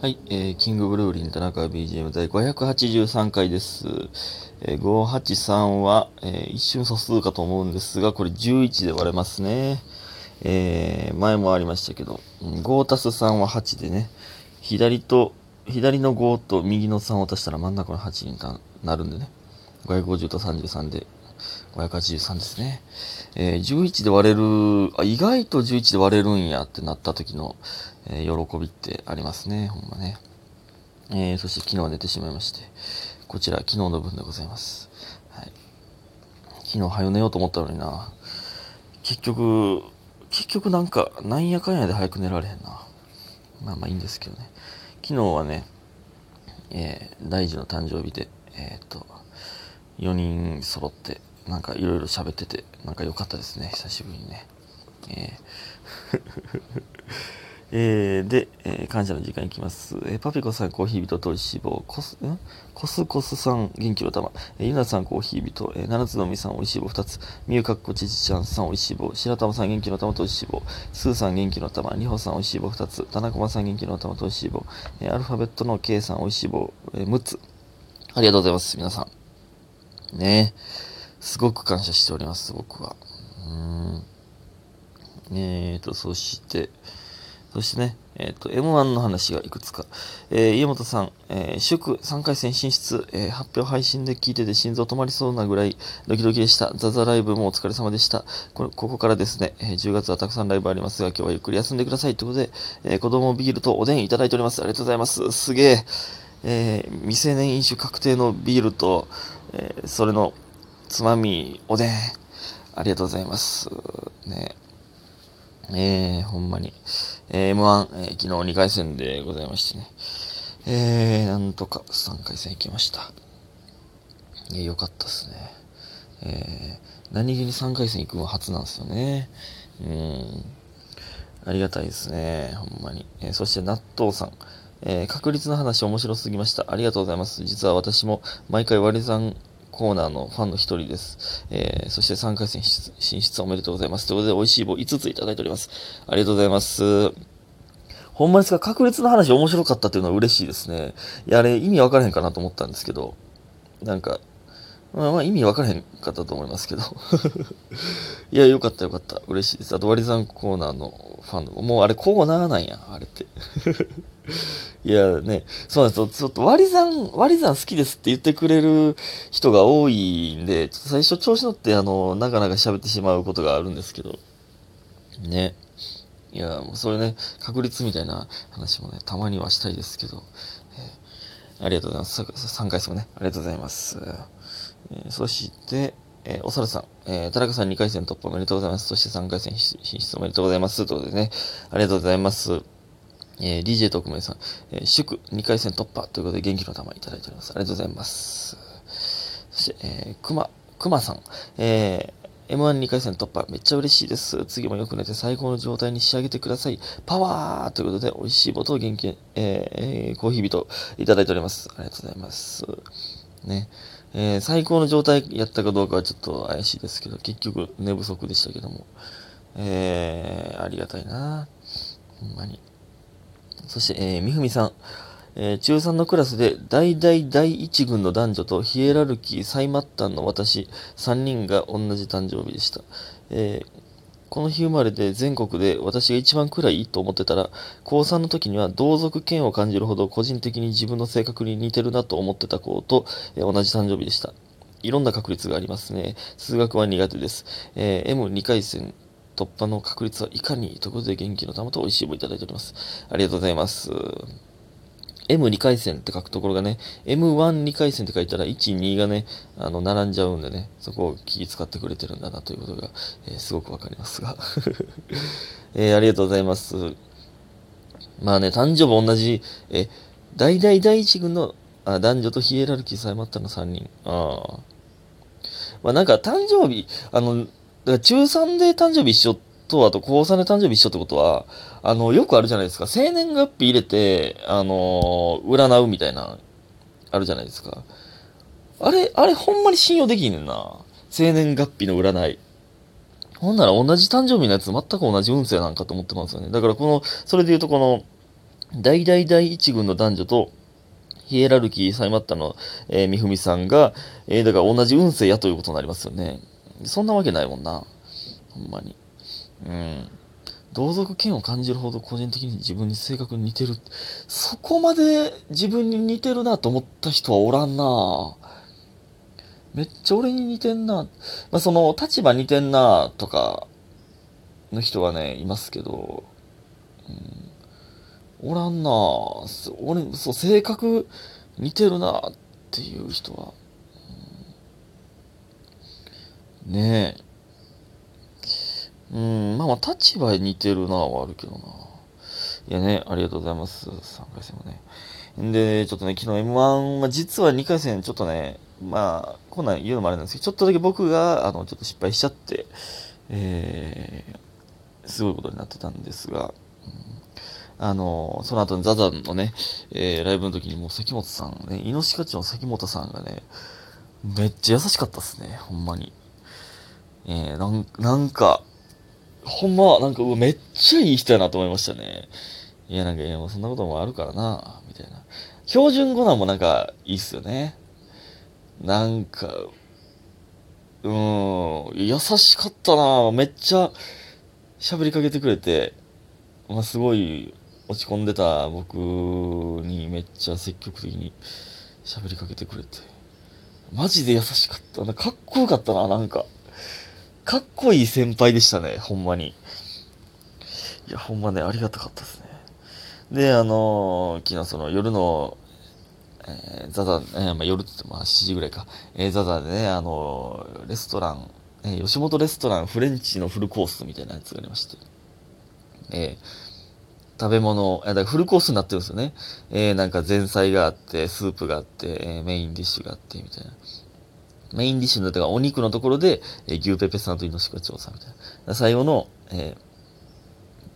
はい、えー、キングブルーリン田中 BGM 第583回です。えー、583は、えー一瞬素数かと思うんですが、これ11で割れますね。えー、前もありましたけど、5たす3は8でね、左と、左の5と右の3を足したら真ん中の8になるんでね、550と33で、583ですね。えー11で割れる、あ、意外と11で割れるんやってなった時の、えー喜びってありますね、ほんまね。えーそして昨日は寝てしまいまして、こちら昨日の分でございます。はい。昨日早寝ようと思ったのにな。結局、結局なんか、なんやかんやで早く寝られへんな。まあまあいいんですけどね。昨日はね、えー大事の誕生日で、えっ、と、4人揃って、なんかいろいろ喋ってて、なんか良かったですね、久しぶりにね。えー。えーで、えー感謝の時間いきます。えーパピコさん、コーヒー人と美味しい棒、コス、ん？コスコスさん、元気の玉、えーゆなさん、コーヒー人、えー七つのみさん、美味しい棒。2つ、みゆかっこちちちゃんさん、美味しい棒、白玉さん、元気の玉と美味しい棒、スーさん、元気の玉、りほさん、美味しい棒。2つ、田中さん、元気の玉と美味しい棒、えーアルファベットの K さん、美味しい棒、えー6つ。ありがとうございます、皆さん。ね。えすごく感謝しております、僕は。うーん。えーと、そして、そしてね、えっ、と、M1 の話がいくつか。えー家元さん、えー祝3回戦進出、えー発表配信で聞いてて心臓止まりそうなぐらいドキドキでした。ザザライブもお疲れ様でした。こここからですね、えー10月はたくさんライブありますが、今日はゆっくり休んでください。ということで、えー子供ビールとおでんいただいております。ありがとうございます。すげえ。えー未成年飲酒確定のビールと、えーそれのつまみ、おでん。ありがとうございます。ねえー、ほんまに。えー M1、えー昨日2回戦でございましてね。えー、なんとか3回戦行きました。いや、よかったっすね。えー、何気に3回戦行くのは初なんですよね。うん。ありがたいですね。ほんまに。えーそして、納豆さん。えー確率の話面白すぎました。ありがとうございます。実は私も毎回割り算コーナーのファンの一人です。えーそして3回戦進出進出おめでとうございます。ということで、美味しい棒5ついただいております。ありがとうございます。ほんまですか確率の話面白かったっていうのは嬉しいですね。いや、あれ意味わからへんかなと思ったんですけど、なんか、まあまあ意味わからへんかったと思いますけど。いや、よかったよかった。嬉しいです。あと割り算コーナーのファンの、もうあれコーナーなんや、あれって。いやね、そうなんですよ。ちょっと割り算、割り算好きですって言ってくれる人が多いんで、ちょっと最初調子乗ってあの、なかなか喋ってしまうことがあるんですけど、ね。いや、もうそれね、確率みたいな話もね、たまにはしたいですけど、えーありがとうございます。3回戦もね、ありがとうございます。えーそして、えーおさるさん、えー田中さん2回戦突破おめでとうございます。そして3回戦進出おめでとうございます。ということでね、ありがとうございます。えー DJ 特命さん、えー祝2回戦突破ということで元気の玉いただいております。ありがとうございます。そして、えー、くま、くまさん、えー M12 回戦突破、めっちゃ嬉しいです。次もよく寝て最高の状態に仕上げてください。パワーということで、美味しいボトを元気、えーえーコーヒー人いただいております。ありがとうございます。ね。えー最高の状態やったかどうかはちょっと怪しいですけど、結局寝不足でしたけども。えーありがたいなほんまに。そして、えーみふみさん。えー中3のクラスで大大第一軍の男女とヒエラルキー最末端の私3人が同じ誕生日でした。えーこの日生まれて全国で私が一番くらいいいと思ってたら、高3の時には同族嫌悪を感じるほど個人的に自分の性格に似てるなと思ってた子と、え同じ誕生日でした。いろんな確率がありますね。数学は苦手です。えー M2 回戦突破の確率はいかにということで元気の玉と美味しい棒いただいております。ありがとうございます。M2 回戦って書くところがね、M12 回戦って書いたら1、2がね、あの、並んじゃうんでね、そこを気遣ってくれてるんだなということが、えーすごくわかりますが。えーありがとうございます。まあね、誕生日同じ、え、大々第一軍のあ男女とヒエラルキーさえまったの3人。ああ。まあなんか誕生日、あの、だから中3で誕生日一緒ってと、あと高3で誕生日一緒ってことは、あの、よくあるじゃないですか。生年月日入れて、あの占うみたいな、あるじゃないですか。あれ、あれほんまに信用できんねんな。生年月日の占い。ほんなら同じ誕生日のやつ全く同じ運勢なんかと思ってますよね。だからこの、それで言うとこの、大大第一軍の男女と、ヒエラルキーサイマッタの、えー、みふみさんが、えー、だから同じ運勢やということになりますよね。そんなわけないもんな。ほんまに。うん。同族嫌を感じるほど個人的に自分に性格に似てる。そこまで自分に似てるなと思った人はおらんなめっちゃ俺に似てんな。まあ、その、立場似てんなとか、の人はね、いますけど、うん、おらんな俺、そう、性格似てるなっていう人は、うん、ねえ。立場似てるなはあるけどな。いやね、ありがとうございます。3回戦もね。んで、ちょっとね、昨日 M1、まあ、実は2回戦ちょっとね、まあ、こんなん言うのもあれなんですけど、ちょっとだけ僕が、あの、ちょっと失敗しちゃって、えー、すごいことになってたんですが、うん、あの、その後にザザンのね、えー、ライブの時にもう関本さんね、イノシカチの関本さんがね、めっちゃ優しかったっすね、ほんまに。えー、なんなんか、ほんま、なんか、めっちゃいい人やなと思いましたね。いや、なんか、いや、そんなこともあるからな、みたいな。標準語なんもなんか、いいっすよね。なんか、うん、優しかったなめっちゃ喋りかけてくれて、まあ、すごい落ち込んでた僕にめっちゃ積極的に喋りかけてくれて。マジで優しかった。なかっこよかったな、なんか。かっこいい先輩でしたね、ほんまに。いや、ほんまね、ありがたかったですね。で、あのー、昨日その夜の、えー、ザザ、えー、まあ、夜って言っても、まあ、7時ぐらいか、えー、ザザでね、あのー、レストラン、えー、吉本レストランフレンチのフルコースみたいなやつがありまして、えー、食べ物、えだからフルコースになってるんですよね。えー、なんか前菜があって、スープがあって、えー、メインディッシュがあって、みたいな。メインディッシュの、だからお肉のところで、えー、牛ペペさんとイノシカ調査みたいな。最後の、え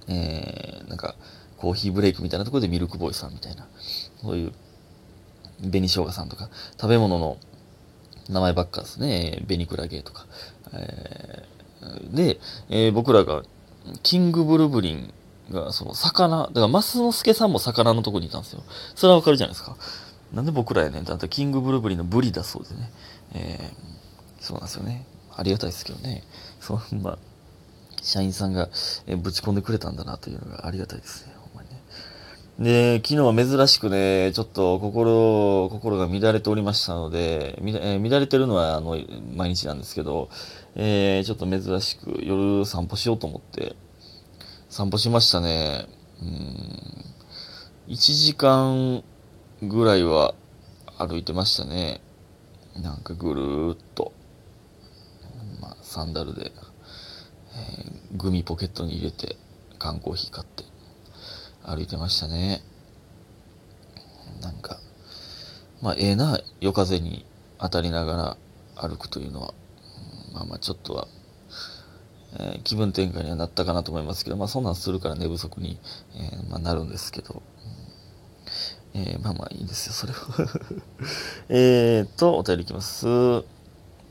ー、えー、なんか、コーヒーブレイクみたいなところでミルクボーイさんみたいな。そういう、紅生姜さんとか、食べ物の名前ばっかですね。紅クラゲとか。えー、で、えー、僕らが、キングブルブリンが、その、魚、だから、マスノスケさんも魚のとこにいたんですよ。それはわかるじゃないですか。なんで僕らやねんって、あと、キングブルブリンのブリだそうでね。えー、そうなんですよね。ありがたいですけどね。そんな、社員さんが、えぶち込んでくれたんだなというのがありがたいですね。ほんまにね。で、昨日は珍しくね、ちょっと心、心が乱れておりましたので、みえー、乱れてるのはあの毎日なんですけど、えー、ちょっと珍しく夜散歩しようと思って、散歩しましたね。うん。1時間ぐらいは歩いてましたね。なんかぐるーっと、まあ、サンダルで、えー、グミポケットに入れて、缶コーヒー買って歩いてましたね。なんか、まあ、ええな夜風に当たりながら歩くというのは、まあまあちょっとは、えー、気分転換にはなったかなと思いますけど、まあそんなんするから寝不足に、えー、まあ、なるんですけど、えー、まあまあいいんですよ、それは えっと、お便りいきます。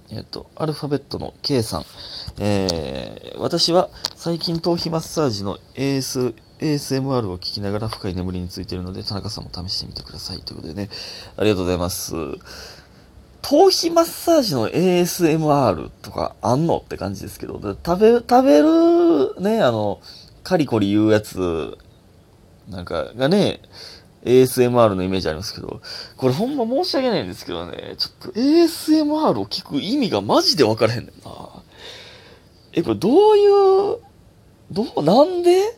えっ、と、アルファベットの K さん。えー、私は最近頭皮マッサージの AS ASMR を聞きながら深い眠りについているので、田中さんも試してみてください。ということでね、ありがとうございます。頭皮マッサージの ASMR とかあんのって感じですけど、食べ、食べる、ね、あの、カリコリ言うやつ、なんか、がね、ASMR のイメージありますけど、これほんま申し訳ないんですけどね、ちょっと ASMR を聞く意味がマジで分からへんねんな。え、これどういう、どう、なんで？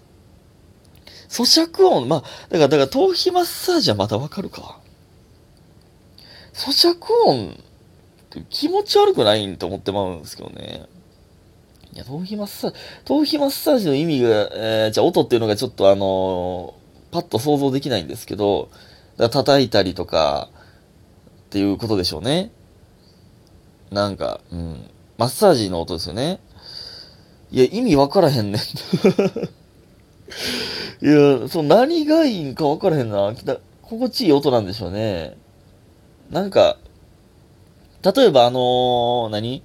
咀嚼音、まあ、だから、だから頭皮マッサージはまたわかるか。咀嚼音って気持ち悪くないんと思ってまうんですけどね。いや、頭皮マッサージ、頭皮マッサージの意味が、えー、じゃあ音っていうのがちょっとあのー、パッと想像できないんですけど、だ叩いたりとか、っていうことでしょうね。なんか、うん。マッサージの音ですよね。いや、意味わからへんねん。いや、そう、何がいいんか分からへんな。心地いい音なんでしょうね。なんか、例えばあのー、何？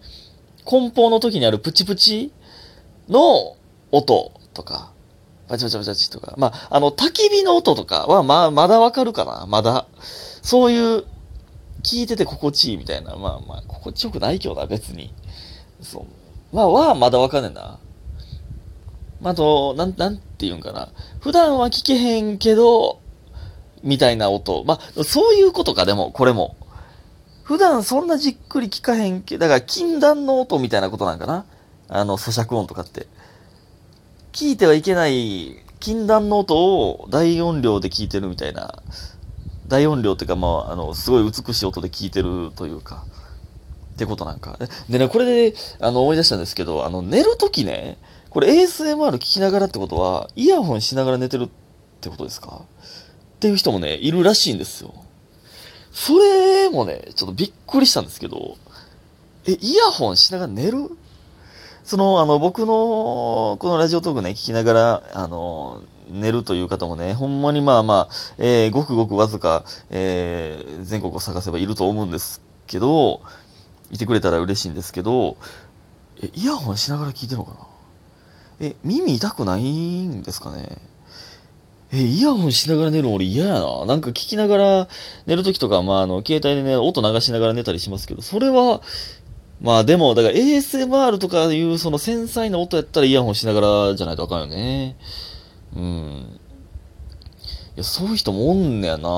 梱包の時にあるプチプチの音とか、バチバチバチバチとか。まあ、あの、焚き火の音とかは、まあ、まだわかるかなまだ。そういう、聞いてて心地いいみたいな。まあまあ、心地よくないけどな、別に。そう。まあ、は、まだわかんねんな。まあ、あと、なん、なんて言うんかな。普段は聞けへんけど、みたいな音。まあ、そういうことか、でも、これも。普段そんなじっくり聞かへんけど、だから禁断の音みたいなことなんかなあの、咀嚼音とかって。聞いてはいけない禁断の音を大音量で聞いてるみたいな。大音量っていうか、まあ、あの、すごい美しい音で聞いてるというか。ってことなんか。でね、これで、あの、思い出したんですけど、あの、寝るときね、これ ASMR 聞きながらってことは、イヤホンしながら寝てるってことですか？っていう人もね、いるらしいんですよ。それもね、ちょっとびっくりしたんですけど、え、イヤホンしながら寝る？その、あの、僕の、このラジオトークね、聞きながら、あの、寝るという方もね、ほんまにまあまあ、えー、ごくごくわずか、えー、全国を探せばいると思うんですけど、いてくれたら嬉しいんですけど、え、イヤホンしながら聞いてるのかな？え、耳痛くないんですかね？え、イヤホンしながら寝るの俺嫌やな。なんか聞きながら寝るときとか、まあ、あの、携帯でね、音流しながら寝たりしますけど、それは、まあでも、だから ASMR とかいうその繊細な音やったらイヤホンしながらじゃないとあかんよね。うん。いや、そういう人もおんねやな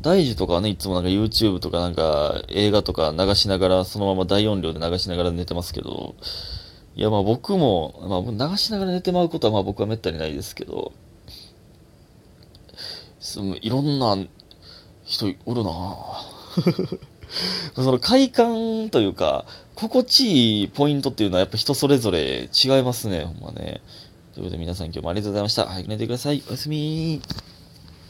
大樹とかね、いつもなんか YouTube とかなんか映画とか流しながら、そのまま大音量で流しながら寝てますけど、いやまあ僕も、まあ流しながら寝てまうことはまあ僕はめったにないですけど、そのいろんな人おるなその快感というか、心地いいポイントっていうのはやっぱ人それぞれ違いますね、ほんまね。ということで皆さん今日もありがとうございました。早く寝てください。おやすみ